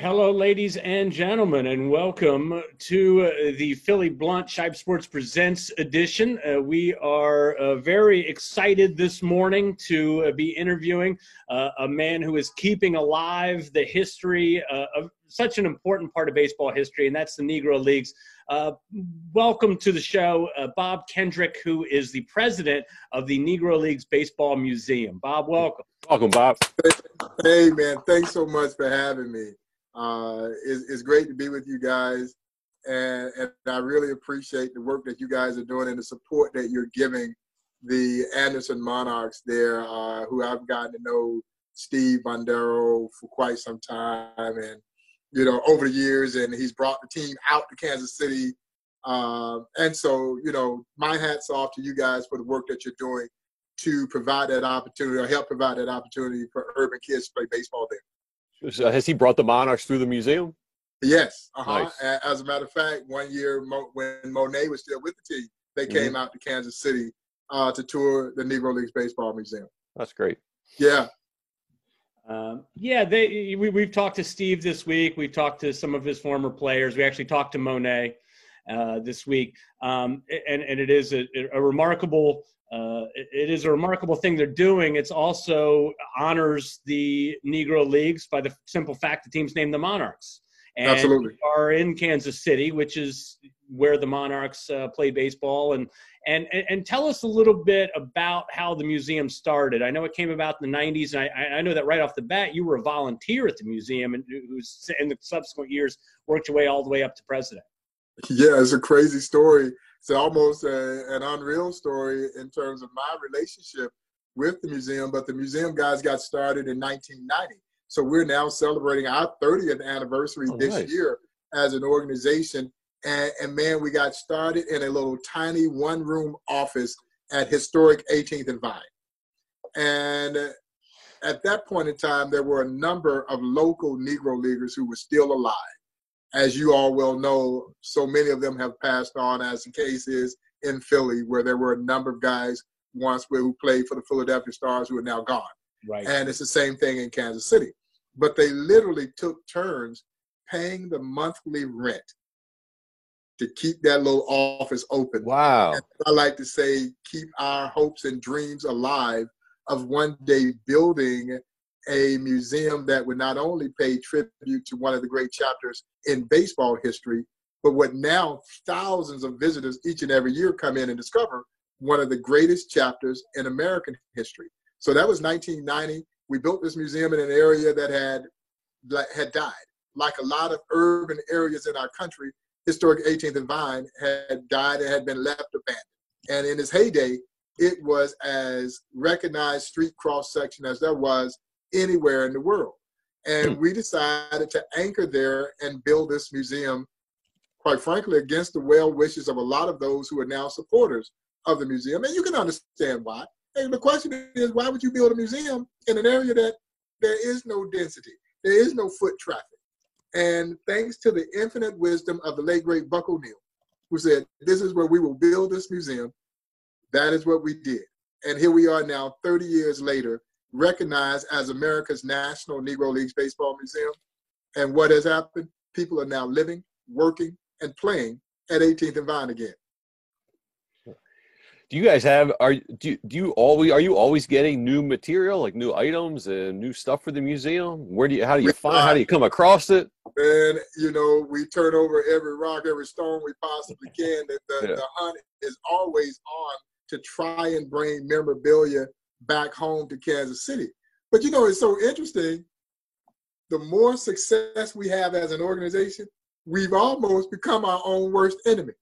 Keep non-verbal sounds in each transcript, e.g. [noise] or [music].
Hello, ladies and gentlemen, and welcome to uh, the Philly Blunt Shipe Sports Presents edition. Uh, we are uh, very excited this morning to uh, be interviewing uh, a man who is keeping alive the history uh, of such an important part of baseball history, and that's the Negro Leagues. welcome to the show, Bob Kendrick, who is the president of the Negro Leagues Baseball Museum. Bob, welcome. Welcome, Bob. Hey, man, thanks so much for having me. Uh, it's, it's great to be with you guys. And, and I really appreciate the work that you guys are doing and the support that you're giving the Anderson Monarchs there, uh, who I've gotten to know Steve Bandura for quite some time. And, you know, over the years, and he's brought the team out to Kansas City. Um, and so, you know, my hat's off to you guys for the work that you're doing to provide that opportunity or help provide that opportunity for urban kids to play baseball there. Has he brought the Monarchs through the museum? Yes. Uh-huh. Nice. As a matter of fact, one year when Mo'ne was still with the team, they mm-hmm. came out to Kansas City uh, to tour the Negro Leagues Baseball Museum. That's great. Yeah. Um, yeah, they we, we've talked to Steve this week. We've talked to some of his former players. We actually talked to Mo'ne uh, this week, um, and and it is a, a remarkable uh, it is a remarkable thing they're doing. It's also honors the Negro Leagues by the simple fact the team's named the Monarchs. And Absolutely. are in Kansas City, which is where the Monarchs uh, play baseball. And, and, and tell us a little bit about how the museum started. I know it came about in the 90s, and I, I know that right off the bat, you were a volunteer at the museum and who's in the subsequent years worked your way all the way up to president. Yeah, it's a crazy story it's almost a, an unreal story in terms of my relationship with the museum. But the museum guys got started in 1990. So we're now celebrating our 30th anniversary oh, this nice. year as an organization. And, and, man, we got started in a little tiny one room office at historic 18th and Vine. And uh, at that point in time, there were a number of local Negro leaguers who were still alive as you all well know, so many of them have passed on, as the case is in Philly, where there were a number of guys once who played for the Philadelphia Stars who are now gone. Right. And it's the same thing in Kansas City. But they literally took turns paying the monthly rent to keep that little office open. Wow. And I like to say, keep our hopes and dreams alive of one day building a museum that would not only pay tribute to one of the great chapters in baseball history, but what now thousands of visitors each and every year come in and discover one of the greatest chapters in American history. So that was 1990. We built this museum in an area that had had died. Like a lot of urban areas in our country, historic 18th and Vine had died and had been left abandoned. And in its heyday, it was as recognized street cross section as there was anywhere in the world. And hmm. we decided to anchor there and build this museum, quite frankly, against the well wishes of a lot of those who are now supporters of the museum. And you can understand why. And the question is, why would you build a museum in an area that there is no density, there is no foot traffic? And thanks to the infinite wisdom of the late great Buck O'Neil, who said, This is where we will build this museum, that is what we did. And here we are now, 30 years later, recognized as America's National Negro Leagues Baseball Museum. And what has happened? People are now living, working, and playing at 18th and Vine again. Do you guys have are do do you always are you always getting new material like new items and new stuff for the museum? Where do you how do you find how do you come across it? And you know we turn over every rock, every stone we possibly [laughs] can. The, the, yeah. the hunt is always on to try and bring memorabilia back home to Kansas City. But you know, it's so interesting. The more success we have as an organization, we've almost become our own worst enemy.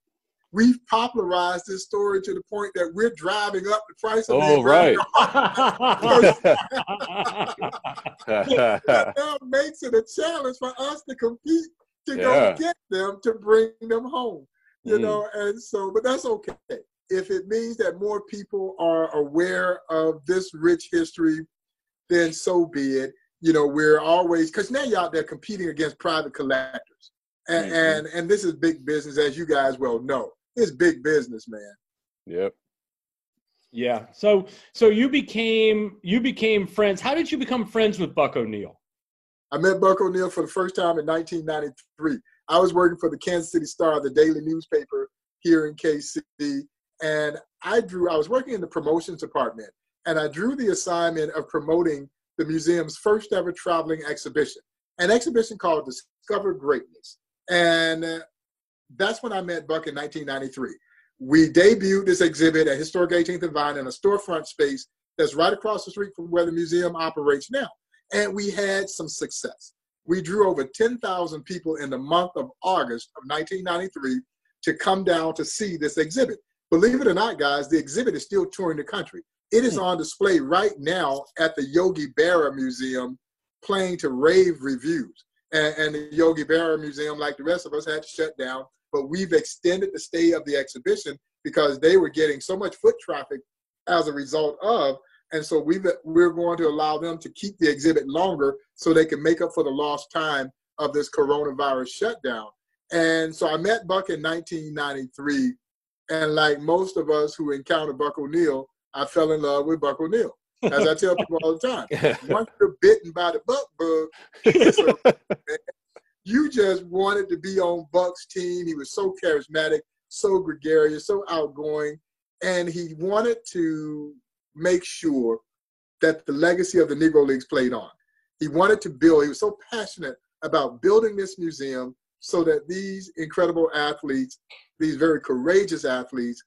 We've popularized this story to the point that we're driving up the price of oh, right. [laughs] that now makes it a challenge for us to compete to yeah. go get them to bring them home. You mm. know, and so, but that's okay if it means that more people are aware of this rich history, then so be it. You know, we're always because now you're out there competing against private collectors, and, mm-hmm. and and this is big business, as you guys well know. It's big business, man. Yep. Yeah. So so you became you became friends. How did you become friends with Buck O'Neil? I met Buck O'Neil for the first time in 1993. I was working for the Kansas City Star, the daily newspaper here in KC, and I drew. I was working in the promotions department, and I drew the assignment of promoting the museum's first ever traveling exhibition, an exhibition called Discover Greatness. And uh, that's when I met Buck in 1993. We debuted this exhibit at Historic 18th and Vine in a storefront space that's right across the street from where the museum operates now. And we had some success. We drew over 10,000 people in the month of August of 1993 to come down to see this exhibit. Believe it or not, guys, the exhibit is still touring the country. It is hmm. on display right now at the Yogi Berra Museum, playing to rave reviews. And, and, the Yogi Berra Museum, like the rest of us, had to shut down. But we've extended the stay of the exhibition because they were getting so much foot traffic as a result of. And so we we're going to allow them to keep the exhibit longer so they can make up for the lost time of this coronavirus shutdown. And so I met Buck in 1993. And like most of us who encountered Buck O'Neil, I fell in love with Buck O'Neil. As I tell people all the time, [laughs] once you're bitten by the buck bug, [laughs] you just wanted to be on Buck's team. He was so charismatic, so gregarious, so outgoing, and he wanted to make sure that the legacy of the Negro Leagues played on. He wanted to build, he was so passionate about building this museum so that these incredible athletes, these very courageous athletes,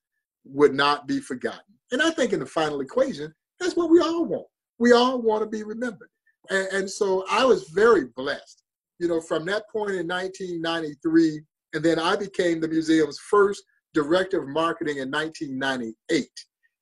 would not be forgotten. And I think in the final equation, that's what we all want. We all want to be remembered. And, and so I was very blessed. You know, from that point in 1993, and then I became the museum's first director of marketing in 1998.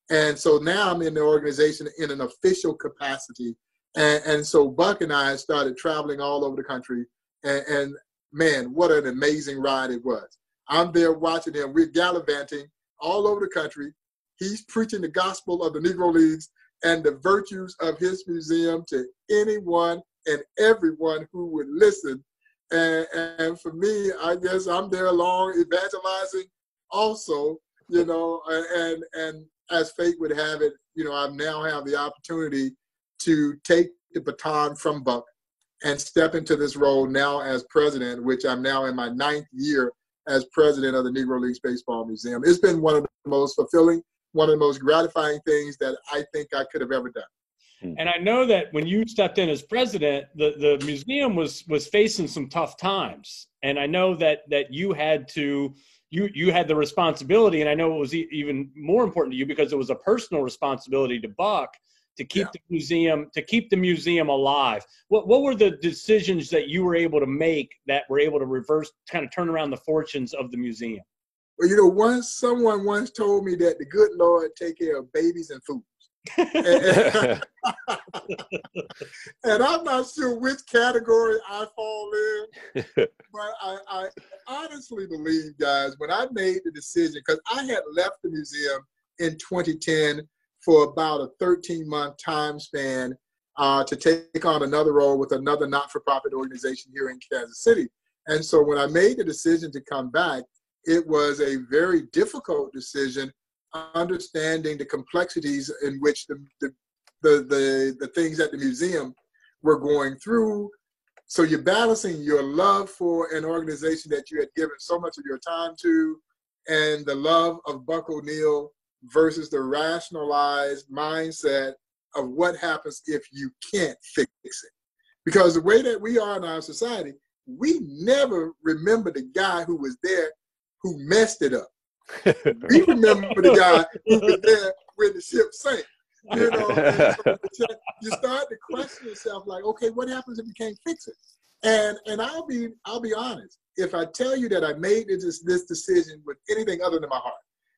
And so now I'm in the organization in an official capacity. And, and so Buck and I started traveling all over the country. And, and man, what an amazing ride it was. I'm there watching him. We're gallivanting all over the country, He's preaching the gospel of the Negro Leagues and the virtues of his museum to anyone and everyone who would listen. And, and for me, I guess I'm there along evangelizing also, you know, and, and as fate would have it, you know, I now have the opportunity to take the baton from Buck and step into this role now as president, which I'm now in my ninth year as president of the Negro Leagues Baseball Museum. It's been one of the most fulfilling one of the most gratifying things that I think I could have ever done. Hmm. And I know that when you stepped in as president, the, the museum was was facing some tough times, and I know that that you had to you you had the responsibility, and I know it was e- even more important to you because it was a personal responsibility to Buck to keep yeah. the museum to keep the museum alive. What what were the decisions that you were able to make that were able to reverse kind of turn around the fortunes of the museum? Well, you know, once someone once told me that the good Lord take care of babies and fools. and, [laughs] and, I'm not sure which category I fall in, [laughs] but I, I honestly believe, guys, when I made the decision, because I had left the museum in 2010 for about a 13 month time span uh, to take on another role with another not for profit organization here in Kansas City. And so when I made the decision to come back, it was a very difficult decision, understanding the complexities in which the, the, the, the, the things at the museum were going through. So you're balancing your love for an organization that you had given so much of your time to and the love of Buck O'Neil versus the rationalized mindset of what happens if you can't fix it. Because the way that we are in our society, we never remember the guy who was there who messed it up. [laughs] we remember the guy who was there when the ship sank. You know, so [laughs] you start to question yourself, like, okay, what happens if you can't fix it? And and I'll be I'll be honest. If I tell you that I made this this decision with anything other than my heart,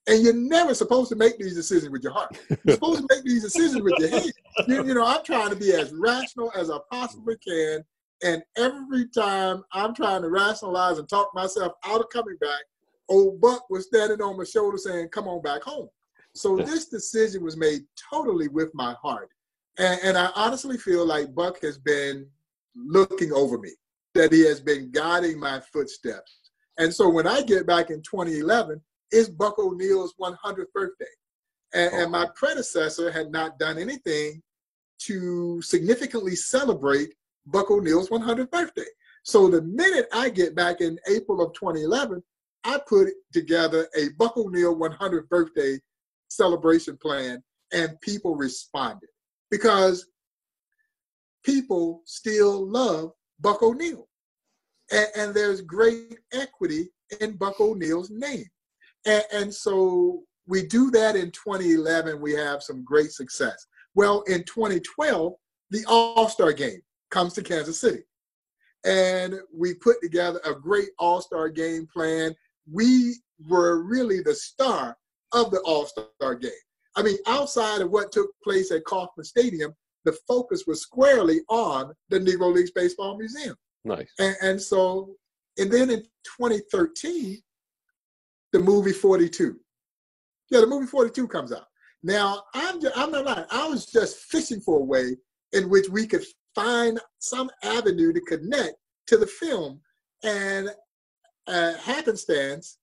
and you're never supposed to make these decisions with your heart. You're supposed to make these decisions with your head. You, you know, I'm trying to be as rational as I possibly can. And every time I'm trying to rationalize and talk myself out of coming back, old Buck was standing on my shoulder saying, Come on back home. So this decision was made totally with my heart. And, and I honestly feel like Buck has been looking over me, that he has been guiding my footsteps. And so when I get back in 2011, it's Buck O'Neil's 100th birthday. And, and my oh. predecessor had not done anything to significantly celebrate Buck O'Neil's 100th birthday. So the minute I get back in April of 2011, I put together a Buck O'Neil 100th birthday celebration plan, and people responded because people still love Buck O'Neil. And, and there's great equity in Buck O'Neil's name. And, and so we do that in 2011, we have some great success. Well, in 2012, the All Star game comes to Kansas City. And we put together a great All Star game plan. We were really the star of the All Star game. I mean, outside of what took place at Kauffman Stadium, the focus was squarely on the Negro Leagues Baseball Museum. Nice. And, and so, and then in 2013, the movie 42. Yeah, the movie 42 comes out. Now, I'm just, I'm not lying. I was just fishing for a way in which we could find some avenue to connect to the film. And uh, happenstance,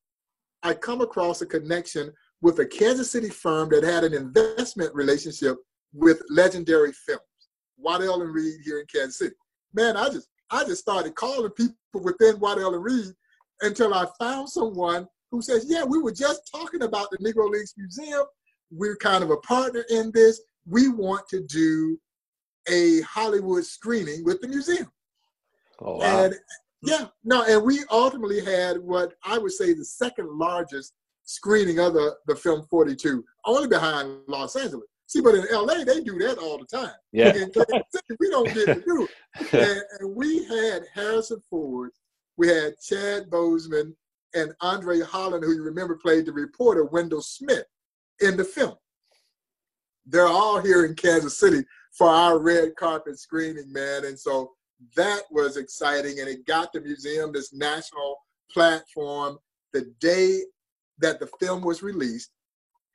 I come across a connection with a Kansas City firm that had an investment relationship with legendary films, Waddell and Reed here in Kansas City. Man, I just I just started calling people within Waddell and Reed until I found someone who says, "Yeah, we were just talking about the Negro Leagues Museum. We're kind of a partner in this. We want to do a Hollywood screening with the museum." Oh, wow. And yeah, no, and we ultimately had what I would say the second largest screening of the, the film 42, only behind Los Angeles. See, but in LA, they do that all the time. Yeah. We don't get to do it. [laughs] And, and we had Harrison Ford, we had Chad Boseman, and Andre Holland, who you remember played the reporter Wendell Smith in the film. They're all here in Kansas City for our red carpet screening, man. And so that was exciting. And it got the museum this national platform. The day that the film was released,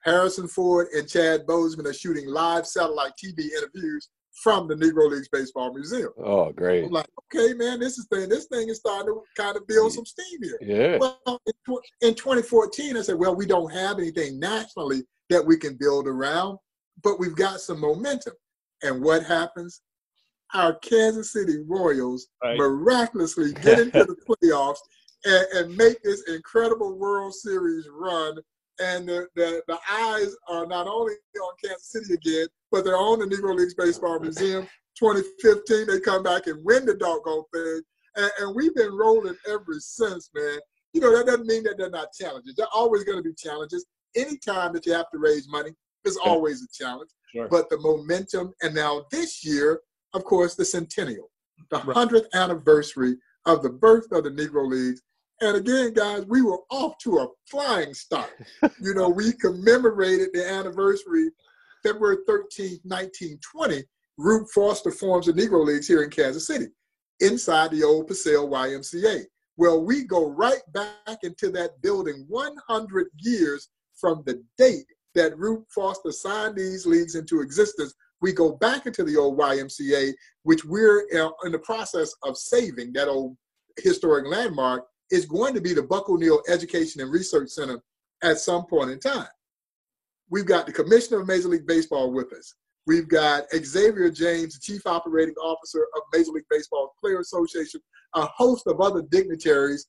Harrison Ford and Chad Boseman are shooting live satellite TV interviews from the Negro Leagues Baseball Museum. Oh, great. I'm like, okay, man, this is thing. This thing is starting to kind of build some steam here. Yeah. Well, in, tw- in 2014, I said, well, we don't have anything nationally that we can build around, but we've got some momentum. And what happens? Our Kansas City Royals Right. miraculously get into the [laughs] playoffs and, and make this incredible World Series run. And the, the, the eyes are not only on Kansas City again, but they're on the Negro Leagues Baseball Museum. 2015, they come back and win the doggone thing. And, and we've been rolling ever since, man. You know, that doesn't mean that they're not challenges. They're always going to be challenges. Anytime that you have to raise money, there's always a challenge. Sure. But the momentum, and now this year, of course, the centennial, the Right. 100th anniversary of the birth of the Negro Leagues. And again, guys, we were off to a flying start. [laughs] you know, we commemorated the anniversary February 13th, 1920. Rube Foster forms the Negro Leagues here in Kansas City, inside the old Paseo YMCA. Well, we go right back into that building 100 years from the date that Rube Foster signed these leagues into existence. We go back into the old YMCA, which we're uh, in the process of saving. That old historic landmark is going to be the Buck O'Neil Education and Research Center at some point in time. We've got the commissioner of Major League Baseball with us. We've got Xavier James, chief operating officer of Major League Baseball Player Association, a host of other dignitaries,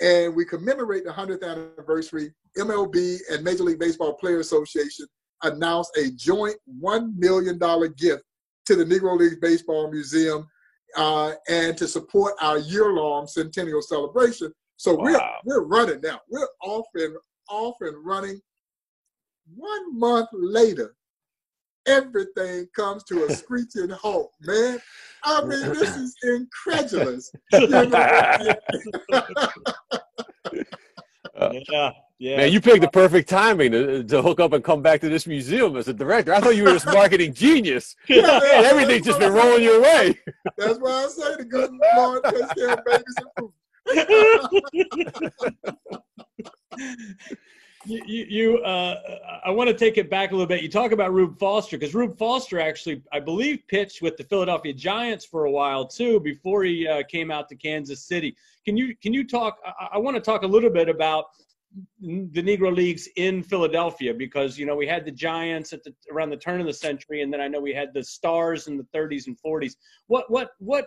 and we commemorate the 100th anniversary. MLB and Major League Baseball Player Association announced a joint $1 million gift to the Negro League Baseball Museum uh, and to support our year-long centennial celebration. So we're we're running now. We're off and off and running. One month later, everything comes to a [laughs] screeching halt, man. I mean, this is [laughs] incredulous. [laughs] You know? yeah, yeah. Man, you picked the perfect timing to, to hook up and come back to this museum as a director. I thought you were this [laughs] marketing genius. [laughs] Yeah, Man, everything's just been rolling your way. That's why I say the good Lord takes care of babies and food. [laughs] you, you, you uh, I want to take it back a little bit. You talk about Rube Foster because Rube Foster actually, I believe, pitched with the Philadelphia Giants for a while too before he uh, came out to Kansas City. Can you can you talk? I, I want to talk a little bit about the Negro Leagues in Philadelphia because you know we had the Giants at the around the turn of the century, and then I know we had the Stars in the 30s and 40s. What what what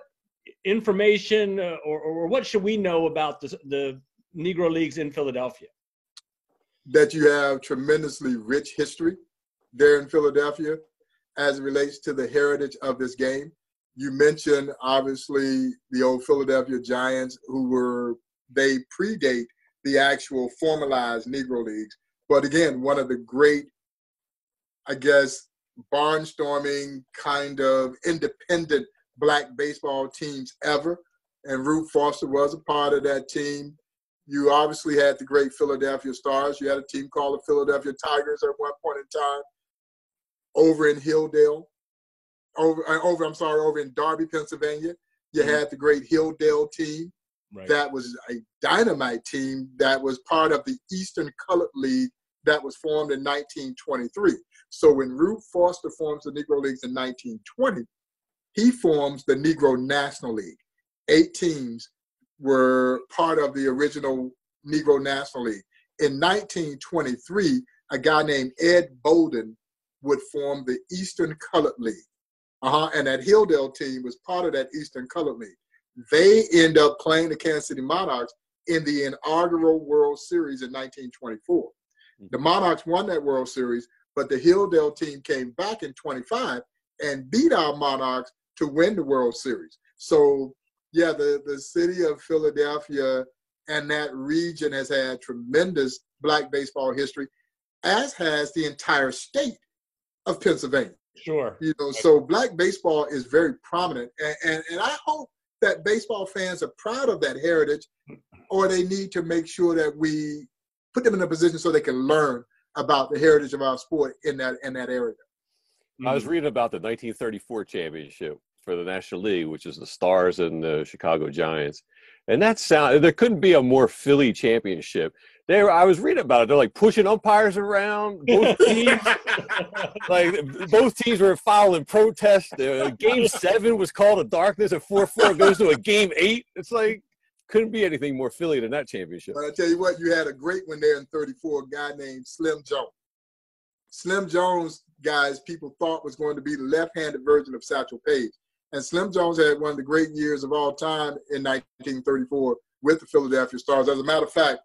information uh, or, or what should we know about the, the Negro Leagues in Philadelphia? That you have tremendously rich history there in Philadelphia as it relates to the heritage of this game. You mentioned obviously the old Philadelphia Giants, who were they predate the actual formalized Negro leagues. But again, one of the great, I guess, barnstorming kind of independent black baseball teams ever. And Rube Foster was a part of that team. You obviously had the great Philadelphia Stars. You had a team called the Philadelphia Tigers at one point in time over in Hilldale. Over, uh, over I'm sorry, over in Darby, Pennsylvania. You mm-hmm. had the great Hilldale team. Right. That was a dynamite team that was part of the Eastern Colored League that was formed in 1923. So when Rube Foster forms the Negro Leagues in 1920, he forms the Negro National League. Eight teams were part of the original Negro National League. In 1923, a guy named Ed Bolden would form the Eastern Colored League. Uh-huh. And that Hilldale team was part of that Eastern Colored League. They end up playing the Kansas City Monarchs in the inaugural World Series in 1924. Hmm. The Monarchs won that World Series, but the Hilldale team came back in 25 and beat our Monarchs to win the World Series. So, yeah, the, the city of Philadelphia and that region has had tremendous black baseball history, as has the entire state of Pennsylvania. Sure. You know, so black baseball is very prominent. And, and, and I hope that baseball fans are proud of that heritage, or they need to make sure that we put them in a position so they can learn about the heritage of our sport in that in that area. I was reading about the 1934 championship for the National League, which is the Stars and the Chicago Giants. And that sound there couldn't be a more Philly championship. They were, I was reading about it. They're like pushing umpires around. Both [laughs] teams, like both teams were following protest. Uh, game seven was called a darkness at four four. Goes to a game eight. It's like couldn't be anything more Philly than that championship. But I tell you what, you had a great one there in '34. A guy named Slim Jones. Slim Jones, guys, people thought was going to be the left-handed version of Satchel Paige. And Slim Jones had one of the great years of all time in 1934 with the Philadelphia Stars. As a matter of fact,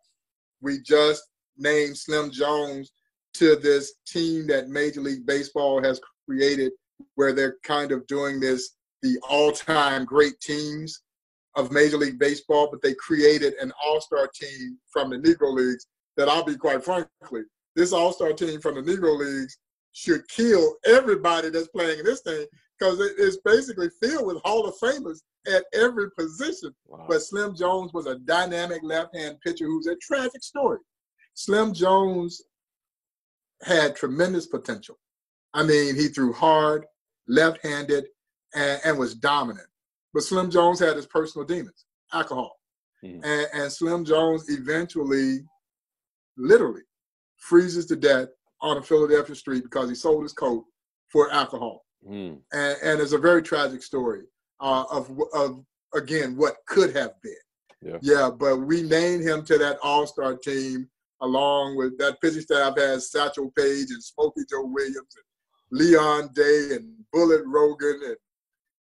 we just named Slim Jones to this team that Major League Baseball has created, where they're kind of doing this the all-time great teams of Major League Baseball, but they created an all-star team from the Negro Leagues that I'll be quite frankly, this all-star team from the Negro Leagues should kill everybody that's playing in this thing because it is basically filled with Hall of Famers at every position. Wow. But Slim Jones was a dynamic left-hand pitcher who's a tragic story. Slim Jones had tremendous potential. I mean, he threw hard, left-handed, and, and was dominant. But Slim Jones had his personal demons, alcohol. Mm. And, and Slim Jones eventually, literally, freezes to death on a Philadelphia street because he sold his coat for alcohol. Mm. And, and it's a very tragic story uh, of, of, again, what could have been. Yeah. yeah, but we named him to that All Star team along with that pitching staff has Satchel Paige and Smokey Joe Williams and Leon Day and Bullet Rogan and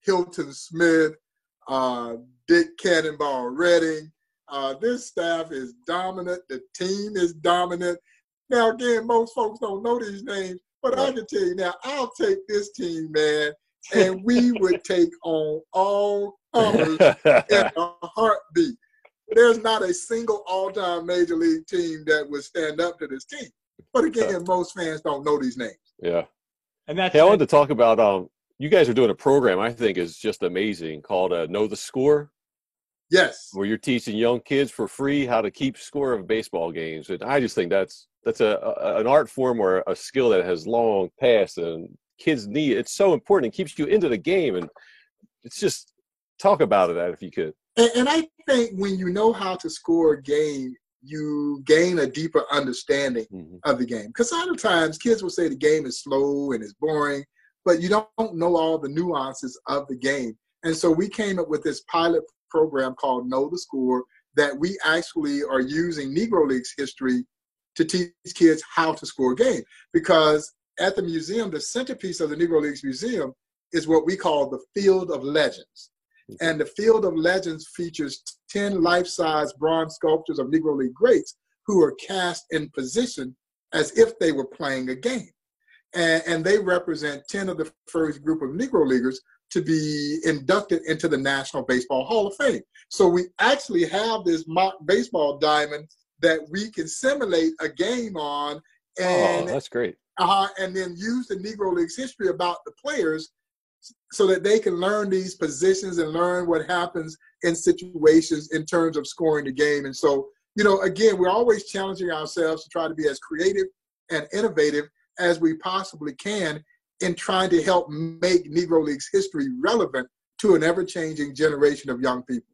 Hilton Smith, uh, Dick Cannonball Redding. Uh, this staff is dominant. The team is dominant. Now, again, most folks don't know these names, but I can tell you now, I'll take this team, man, and we would take on all comers in [laughs] a heartbeat. There's not a single all-time major league team that would stand up to this team. But again, most fans don't know these names. Yeah. And that's hey, I wanted to talk about um you guys are doing a program I think is just amazing called uh, Know the Score. Yes. Where you're teaching young kids for free how to keep score of baseball games. And I just think that's that's a, a, an art form or a skill that has long passed and kids need it's so important it keeps you into the game and it's just talk about that if you could and, and i think when you know how to score a game you gain a deeper understanding mm-hmm. of the game because a lot of times kids will say the game is slow and it's boring but you don't know all the nuances of the game and so we came up with this pilot program called know the score that we actually are using negro leagues history to teach kids how to score a game. Because at the museum, the centerpiece of the Negro Leagues Museum is what we call the Field of Legends. Mm-hmm. And the Field of Legends features 10 life size bronze sculptures of Negro League greats who are cast in position as if they were playing a game. And, and they represent 10 of the first group of Negro Leaguers to be inducted into the National Baseball Hall of Fame. So we actually have this mock baseball diamond that we can simulate a game on and oh, that's great. Uh, and then use the Negro Leagues history about the players so that they can learn these positions and learn what happens in situations in terms of scoring the game. And so, you know, again, we're always challenging ourselves to try to be as creative and innovative as we possibly can in trying to help make Negro Leagues history relevant to an ever-changing generation of young people.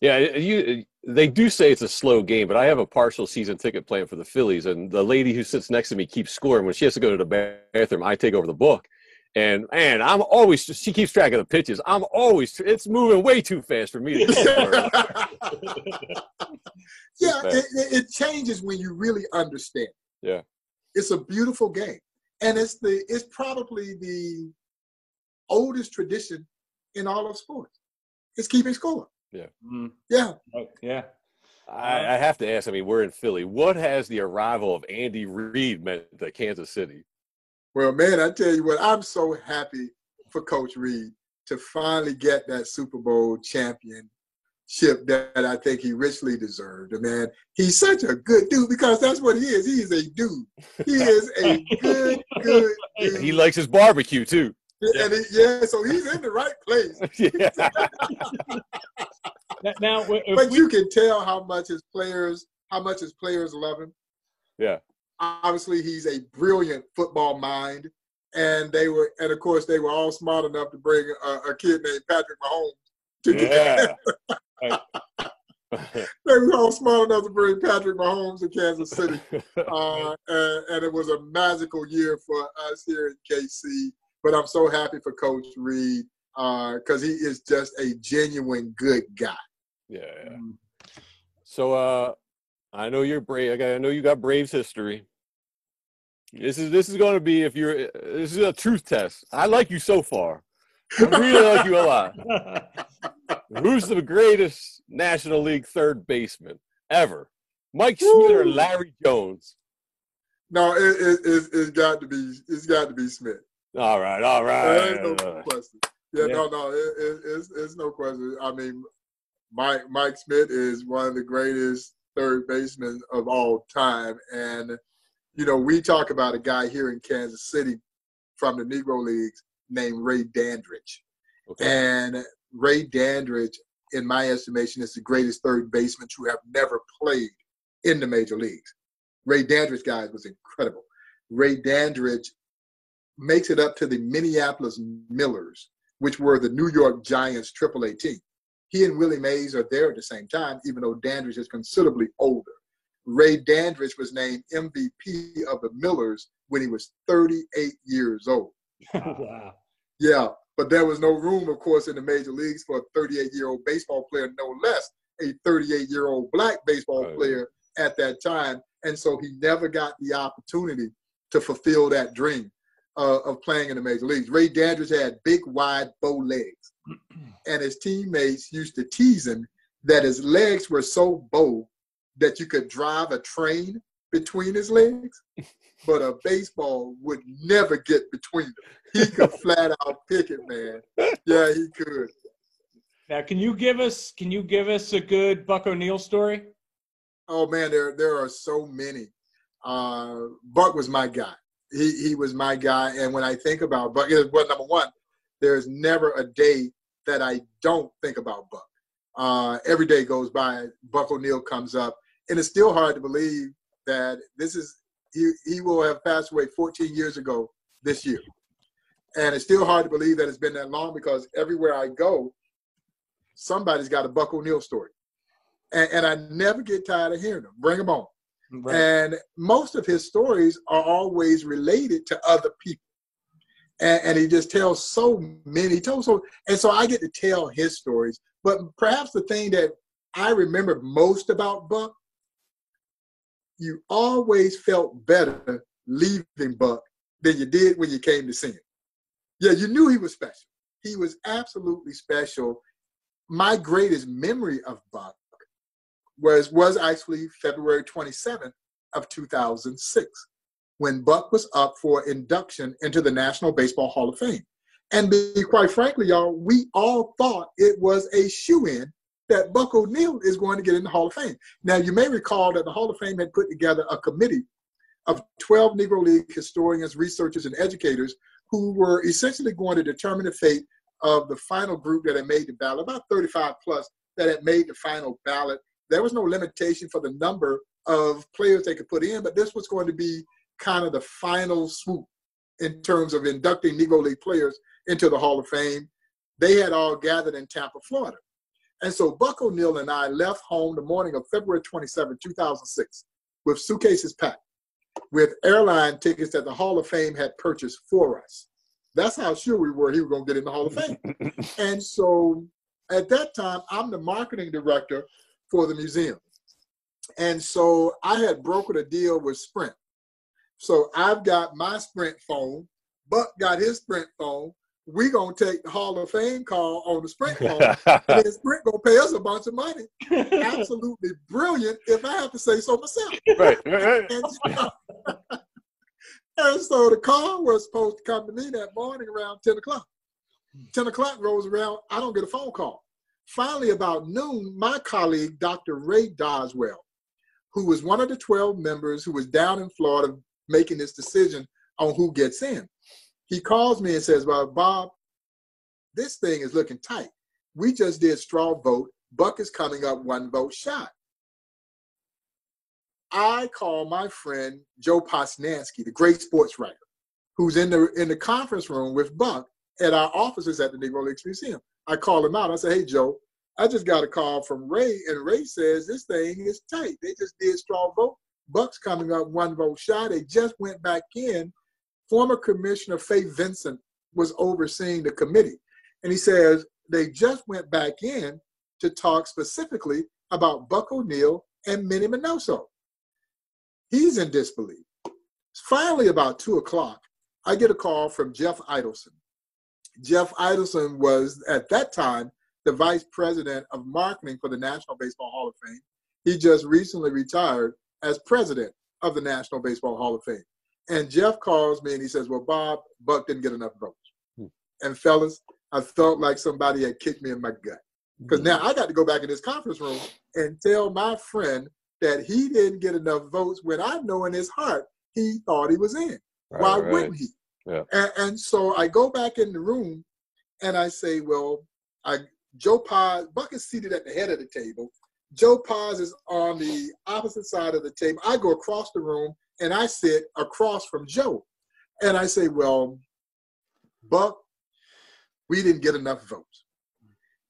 Yeah, you. They do say it's a slow game, but I have a partial season ticket plan for the Phillies, and the lady who sits next to me keeps scoring. When she has to go to the bathroom, I take over the book, and man, I'm always she keeps track of the pitches. I'm always it's moving way too fast for me to. [laughs] yeah, it, it changes when you really understand. Yeah, it's a beautiful game, and it's the it's probably the oldest tradition in all of sports. It's keeping score. Yeah. Mm-hmm. Yeah. Oh, yeah. I, I, have to ask. I mean, we're in Philly. What has the arrival of Andy Reid meant to Kansas City? Well, man, I tell you what, I'm so happy for Coach Reid to finally get that Super Bowl championship that I think he richly deserved. And man, he's such a good dude because that's what he is. He is a dude. He [laughs] is a good, good dude. He likes his barbecue too. Yeah. He, yeah, so he's in the right place. [laughs] yeah. now, but we, you can tell how much his players, how much his players love him. Yeah. Obviously, he's a brilliant football mind, and they were, and of course, they were all smart enough to bring a, a kid named Patrick Mahomes to yeah. [laughs] [laughs] they were all smart enough to bring Patrick Mahomes to Kansas City, [laughs] uh, and, and, it was a magical year for us here in KC. But I'm so happy for Coach Reid because uh, he is just a genuine good guy. Yeah. yeah. Mm-hmm. So uh, I know you're brave. I know you got Braves history. This is this is going to be if you're this is a truth test. I like you so far. I really like you a lot. [laughs] Who's the greatest National League third baseman ever? Mike Schmidt or Larry Jones? No, it, it, it, has got to be it's got to be Schmidt. All right, all right. no question. Yeah, yeah, no, no, it, it, it's, it's no question. I mean, Mike Mike Schmidt is one of the greatest third basemen of all time, and you know we talk about a guy here in Kansas City from the Negro Leagues named Ray Dandridge, okay. and Ray Dandridge, in my estimation, is the greatest third baseman to have never played in the major leagues. Ray Dandridge, guys, was incredible. Ray Dandridge makes it up to the Minneapolis Millers which were the New York Giants AAA team. He and Willie Mays are there at the same time, even though Dandridge is considerably older. Ray Dandridge was named MVP of the Millers when he was 38 years old. [laughs] wow. Yeah, but there was no room, of course, in the major leagues for a 38 year old baseball player, no less a 38 year old black baseball oh, player at that time. And so he never got the opportunity to fulfill that dream uh, of playing in the major leagues. Ray Dandridge had big, wide, bow legs, [clears throat] and his teammates used to tease him that his legs were so bow that you could drive a train between his legs, but a baseball would never get between them. He could [laughs] flat out pick it, man. Yeah, he could. Now, can you give us can you give us a good Buck O'Neil story? Oh man, there there are so many. Uh, Buck was my guy he he was my guy. And when I think about Buck, well, number one, there's never a day that I don't think about Buck. Uh, every day goes by, Buck O'Neil comes up, and it's still hard to believe that this is he he will have passed away 14 years ago this year, and it's still hard to believe that it's been that long because everywhere I go, somebody's got a Buck O'Neil story, and, and I never get tired of hearing them. Bring them on. Right. And most of his stories are always related to other people. And, and, he just tells so many, he tells so, and so I get to tell his stories. But perhaps the thing that I remember most about Buck, you always felt better leaving Buck than you did when you came to see him. Yeah, you knew he was special. he was absolutely special. My greatest memory of Buck was was actually February 27th of 2006 when Buck was up for induction into the National Baseball Hall of Fame. And be quite frankly, y'all, we all thought it was a shoe in that Buck O'Neil is going to get in the Hall of Fame. Now, you may recall that the Hall of Fame had put together a committee of 12 Negro League historians, researchers, and educators who were essentially going to determine the fate of the final group that had made the ballot, about 35 plus that had made the final ballot. There was no limitation for the number of players they could put in, but this was going to be kind of the final swoop in terms of inducting Negro League players into the Hall of Fame. They had all gathered in Tampa, Florida. And so Buck O'Neil and I left home the morning of February 27, 2006, with suitcases packed, with airline tickets that the Hall of Fame had purchased for us. That's how sure we were he was going to get in the Hall of Fame. [laughs] and so at that time, I'm the marketing director for the museum. And so I had brokered a deal with Sprint. So I've got my Sprint phone, Buck got his Sprint phone. We gonna take the Hall of Fame call on the Sprint [laughs] phone, and then Sprint gonna pay us a bunch of money. [laughs] Absolutely brilliant, if I have to say so myself. [laughs] right, right, And so, and so the call was supposed to come to me that morning around 10 o'clock. 10 o'clock rolls around, I don't get a phone call. Finally, about noon, my colleague, Dr. Ray Doswell, who was one of the 12 members who was down in Florida making this decision on who gets in, he calls me and says, Well, Bob, this thing is looking tight. We just did straw vote. Buck is coming up one vote shot. I call my friend Joe Posnanski, the great sports writer, who's in the in the conference room with Buck at our offices at the Negro Leagues Museum. I call him out. I say, "Hey, Joe, I just got a call from Ray, and Ray says this thing is tight. They just did straw vote. Buck's coming up one vote shy. They just went back in. Former Commissioner Fay Vincent was overseeing the committee, and he says they just went back in to talk specifically about Buck O'Neil and Minnie Minoso. He's in disbelief. Finally, about two o'clock, I get a call from Jeff Idelson. Jeff Idelson was at that time the vice president of marketing for the National Baseball Hall of Fame. He just recently retired as president of the National Baseball Hall of Fame. And Jeff calls me and he says, Well, Bob, Buck didn't get enough votes. Hmm. And fellas, I felt like somebody had kicked me in my gut. Because now I got to go back in this conference room and tell my friend that he didn't get enough votes when I know in his heart he thought he was in. right, Why right. wouldn't he? Yeah. And, and so I go back in the room and I say, well, I Joe Poz, Buck is seated at the head of the table. Joe Poz is on the opposite side of the table. I go across the room and I sit across from Joe. And I say, well, Buck, we didn't get enough votes.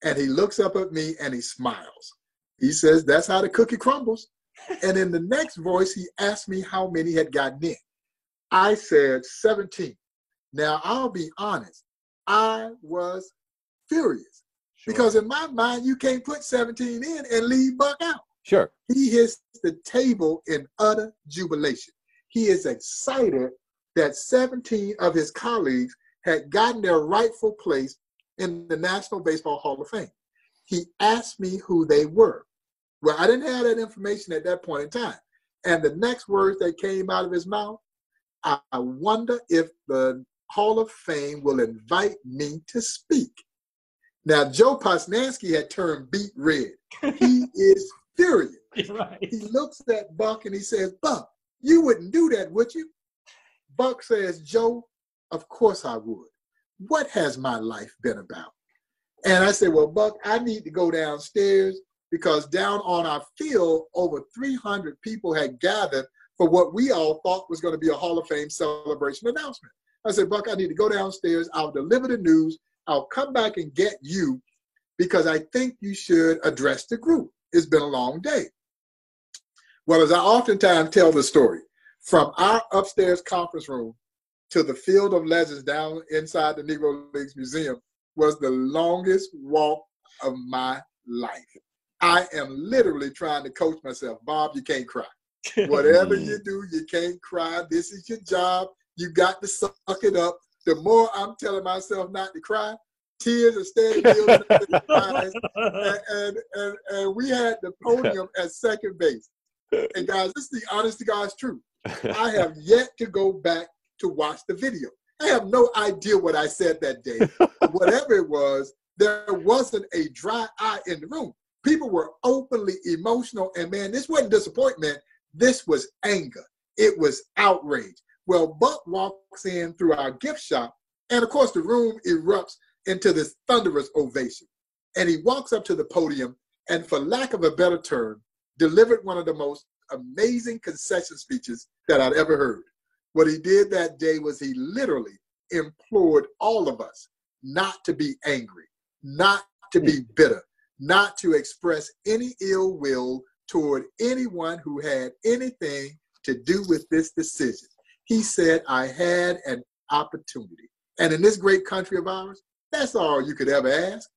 And he looks up at me and he smiles. He says, that's how the cookie crumbles. And in the next voice, he asked me how many had gotten in. I said 17. Now, I'll be honest, I was furious because in my mind, you can't put 17 in and leave Buck out. Sure. He hits the table in utter jubilation. He is excited that 17 of his colleagues had gotten their rightful place in the National Baseball Hall of Fame. He asked me who they were. Well, I didn't have that information at that point in time. And the next words that came out of his mouth, I wonder if the Hall of Fame will invite me to speak. Now, Joe Posnanski had turned beet red. He [laughs] is furious. right. He looks at Buck and he says, Buck, you wouldn't do that, would you? Buck says, Joe, of course I would. What has my life been about? And I said, Well, Buck, I need to go downstairs because down on our field, over 300 people had gathered for what we all thought was going to be a Hall of Fame celebration announcement. I said, Buck, I need to go downstairs. I'll deliver the news. I'll come back and get you because I think you should address the group. It's been a long day. Well, as I oftentimes tell the story, from our upstairs conference room to the Field of Legends down inside the Negro Leagues Museum was the longest walk of my life. I am literally trying to coach myself. Bob, you can't cry. [laughs] Whatever you do, you can't cry. This is your job. You got to suck it up. The more I'm telling myself not to cry, tears are standing in [laughs] eyes, and, and, and, and we had the podium at second base. And guys, this is the honest to God's truth. [laughs] I have yet to go back to watch the video. I have no idea what I said that day. Whatever it was, there wasn't a dry eye in the room. People were openly emotional, and man, this wasn't disappointment. This was anger. It was outrage. Well, Buck walks in through our gift shop, and of course, the room erupts into this thunderous ovation. And he walks up to the podium, and for lack of a better term, delivered one of the most amazing concession speeches that I'd ever heard. What he did that day was he literally implored all of us not to be angry, not to be hmm. bitter, not to express any ill will toward anyone who had anything to do with this decision. He said, I had an opportunity. And in this great country of ours, that's all you could ever ask.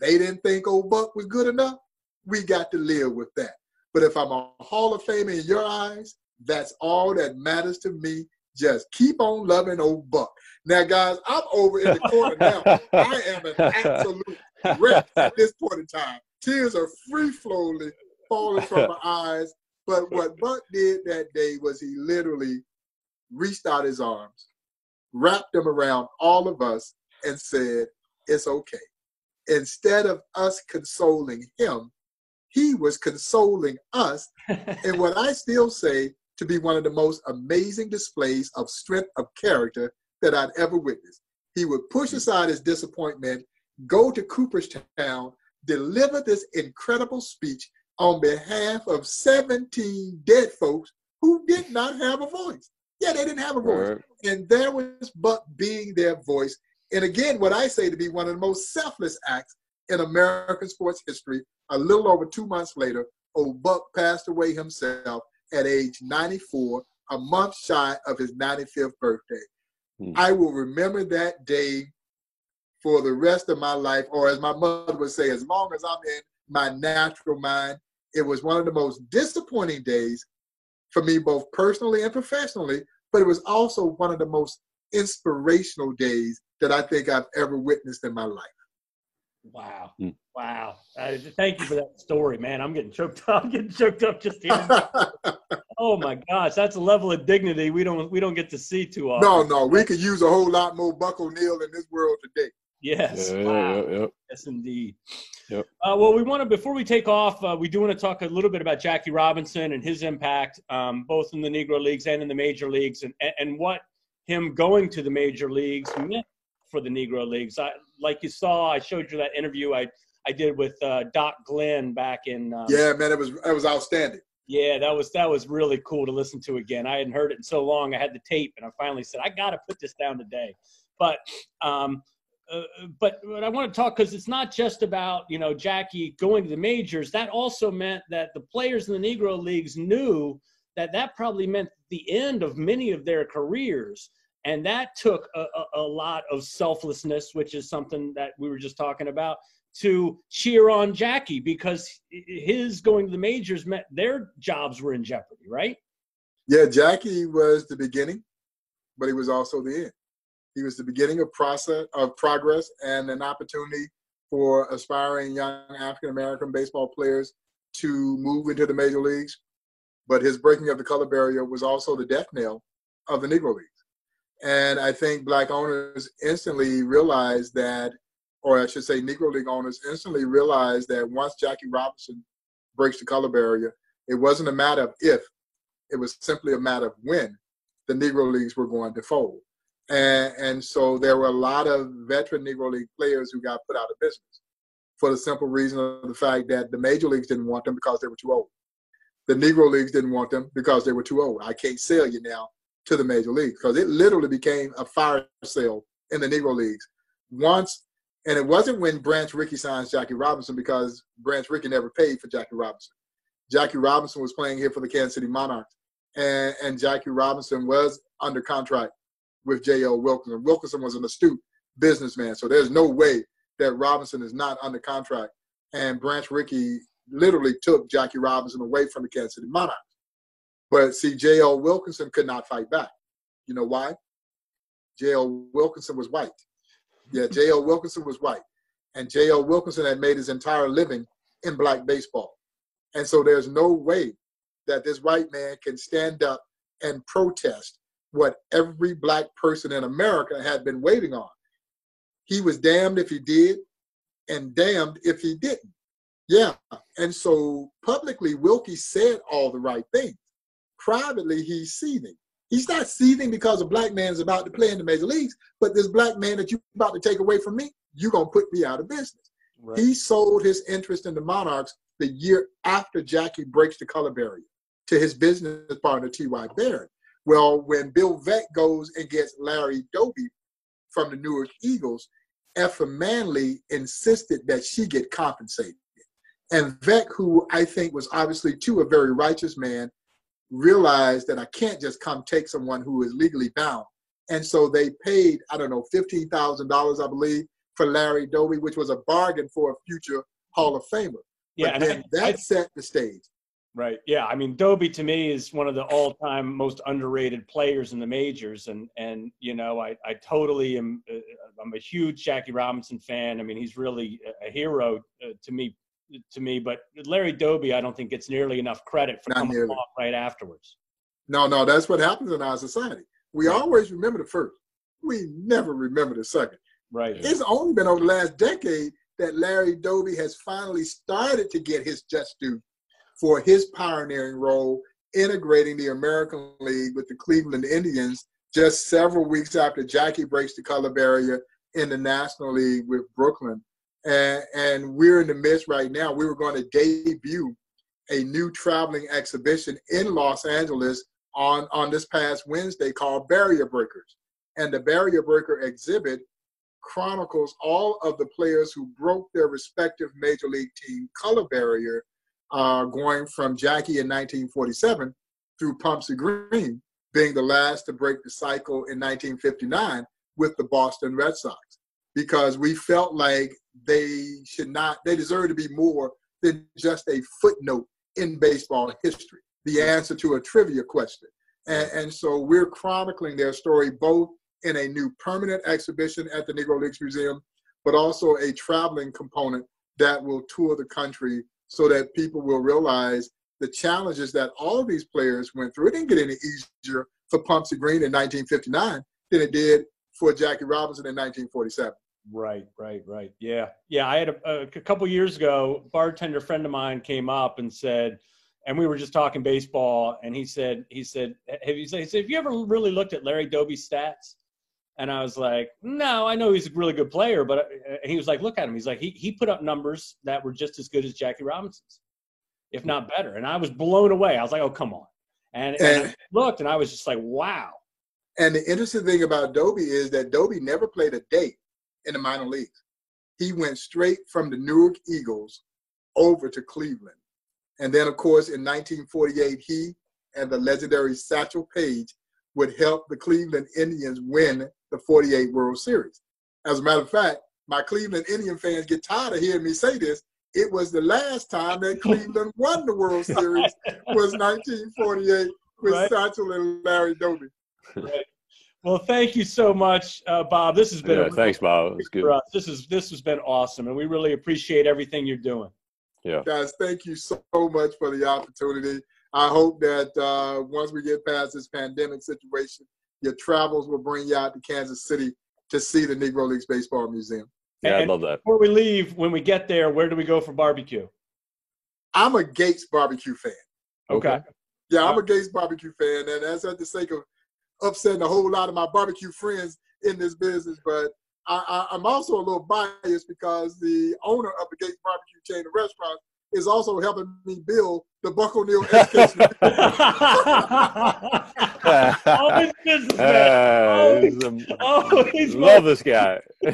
They didn't think old Buck was good enough. We got to live with that. But if I'm a Hall of Fame in your eyes, that's all that matters to me. Just keep on loving old Buck. Now, guys, I'm over in the corner now. I am an [laughs] absolute wreck at this point in time. Tears are free flowing, falling from my eyes. But what Buck did that day was he literally reached out his arms, wrapped them around all of us, and said, It's okay. Instead of us consoling him, he was consoling us. and what I still say to be one of the most amazing displays of strength of character that I'd ever witnessed. He would push aside his disappointment, go to Cooperstown, deliver this incredible speech on behalf of 17 dead folks who did not have a voice. Yeah, they didn't have a voice. Right. And there was Buck being their voice. And again, what I say to be one of the most selfless acts in American sports history, a little over two months later, old Buck passed away himself at age 94, a month shy of his 95th birthday. Hmm. I will remember that day for the rest of my life, or as my mother would say, as long as I'm in my natural mind. It was one of the most disappointing days for me, both personally and professionally, but it was also one of the most inspirational days that I think I've ever witnessed in my life. Wow. Mm. Wow. Uh, thank you for that story, man. I'm getting choked up. [laughs] I'm getting choked up just hearing [laughs] Oh my gosh, that's a level of dignity we don't we don't get to see too often. No, no, we could use a whole lot more Buck O'Neil in this world today. Yes. Yeah, wow. yeah, yeah, yes, indeed. Yep. Uh, well, we want to before we take off, uh, we do want to talk a little bit about Jackie Robinson and his impact, um, both in the Negro leagues and in the major leagues, and and what him going to the major leagues meant for the Negro leagues. I, like you saw, I showed you that interview I I did with uh, Doc Glenn back in. Um, yeah, man, it was it was outstanding. Yeah, that was that was really cool to listen to again. I hadn't heard it in so long. I had the tape, and I finally said I got to put this down today. But um, uh, but, but I want to talk because it's not just about you know Jackie going to the majors. That also meant that the players in the Negro leagues knew that that probably meant the end of many of their careers, and that took a, a, a lot of selflessness, which is something that we were just talking about, to cheer on Jackie because his going to the majors meant their jobs were in jeopardy, right? Yeah, Jackie was the beginning, but he was also the end. He was the beginning of process of progress and an opportunity for aspiring young African American baseball players to move into the major leagues. But his breaking of the color barrier was also the death knell of the Negro Leagues. And I think black owners instantly realized that, or I should say, Negro League owners instantly realized that once Jackie Robinson breaks the color barrier, it wasn't a matter of if, it was simply a matter of when the Negro Leagues were going to fold. And, and so there were a lot of veteran Negro League players who got put out of business for the simple reason of the fact that the major leagues didn't want them because they were too old. The Negro leagues didn't want them because they were too old. I can't sell you now to the major leagues because it literally became a fire sale in the Negro leagues. Once, and it wasn't when Branch Rickey signs Jackie Robinson because Branch Rickey never paid for Jackie Robinson. Jackie Robinson was playing here for the Kansas City Monarchs, and, and Jackie Robinson was under contract with J.L. Wilkinson. Wilkinson was an astute businessman, so there's no way that Robinson is not under contract. And Branch Rickey literally took Jackie Robinson away from the Kansas City Monarchs. But see, J.L. Wilkinson could not fight back. You know why? J.L. Wilkinson was white. Yeah, J.L. Wilkinson was white. And J.L. Wilkinson had made his entire living in black baseball. And so there's no way that this white man can stand up and protest what every black person in America had been waiting on. He was damned if he did, and damned if he didn't. Yeah. And so publicly, Wilkie said all the right things. Privately, he's seething. He's not seething because a black man is about to play in the major leagues, but this black man that you're about to take away from me, you're going to put me out of business. Right. He sold his interest in the Monarchs the year after Jackie breaks the color barrier to his business partner, T.Y. Baird. Well, when Bill Veeck goes and gets Larry Doby from the Newark Eagles, Effa Manley insisted that she get compensated. And Veeck, who I think was obviously too a very righteous man, realized that I can't just come take someone who is legally bound. And so they paid, I don't know, $15,000, I believe, for Larry Doby, which was a bargain for a future Hall of Famer. Yeah, but and that I, set the stage. Right. Yeah. I mean, Doby to me is one of the all-time most underrated players in the majors, and and you know, I I totally am. Uh, I'm a huge Jackie Robinson fan. I mean, he's really a hero uh, to me. To me, but Larry Doby, I don't think gets nearly enough credit for Not coming nearly. off right afterwards. No, no, that's what happens in our society. We right. always remember the first. We never remember the second. Right. It's only been over the last decade that Larry Doby has finally started to get his just due for his pioneering role integrating the American League with the Cleveland Indians just several weeks after Jackie breaks the color barrier in the National League with Brooklyn. And, and we're in the midst right now. We were going to debut a new traveling exhibition in Los Angeles on, on this past Wednesday called Barrier Breakers. And the Barrier Breaker exhibit chronicles all of the players who broke their respective major league team color barrier, uh, going from Jackie in 1947 through Pumpsie Green, being the last to break the cycle in 1959 with the Boston Red Sox, because we felt like they should not, they deserve to be more than just a footnote in baseball history, the answer to a trivia question. And, and so we're chronicling their story both in a new permanent exhibition at the Negro Leagues Museum, but also a traveling component that will tour the country so that people will realize the challenges that all of these players went through. It didn't get any easier for Pumpsie Green in 1959 than it did for Jackie Robinson in 1947. Right, right, right. Yeah, yeah. I had a, a couple years ago, bartender friend of mine came up and said, and we were just talking baseball, and he said, he said, have you, he said, have you ever really looked at Larry Doby's stats? And I was like, no, I know he's a really good player, but uh, he was like, look at him. He's like, he, he put up numbers that were just as good as Jackie Robinson's, if not better. And I was blown away. I was like, oh, come on. And, and, and I looked and I was just like, wow. And the interesting thing about Doby is that Doby never played a day in the minor leagues. He went straight from the Newark Eagles over to Cleveland. And then, of course, in 1948, he and the legendary Satchel Paige would help the Cleveland Indians win the 48 World Series. As a matter of fact, my Cleveland Indian fans get tired of hearing me say this. It was the last time that Cleveland [laughs] won the World Series was 1948 with right. Satchel and Larry Doby. Right. Well, thank you so much, uh, Bob. This has been yeah, thanks, Bob. It's good. This is this has been awesome, and we really appreciate everything you're doing. Yeah, guys, thank you so much for the opportunity. I hope that uh, once we get past this pandemic situation, your travels will bring you out to Kansas City to see the Negro Leagues Baseball Museum. Yeah, and I love that. Before we leave, when we get there, where do we go for barbecue? I'm a Gates barbecue fan. Okay. Yeah, I'm a Gates barbecue fan, and that's at the sake of upsetting a whole lot of my barbecue friends in this business. But I, am also a little biased because the owner of the Gates barbecue chain of restaurants is also helping me build the Buck O'Neil education. [laughs] [laughs] oh, businessman. Uh, oh, he's love this guy. [laughs]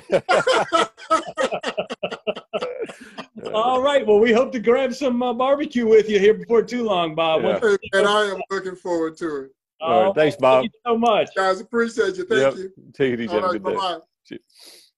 All right. Well, we hope to grab some uh, barbecue with you here before too long, Bob. Yeah. And I am looking forward to it. All right. Oh, thanks, Bob. Thank you so much. Guys, appreciate you. Thank yep. you. Take it easy. All right, bye-bye.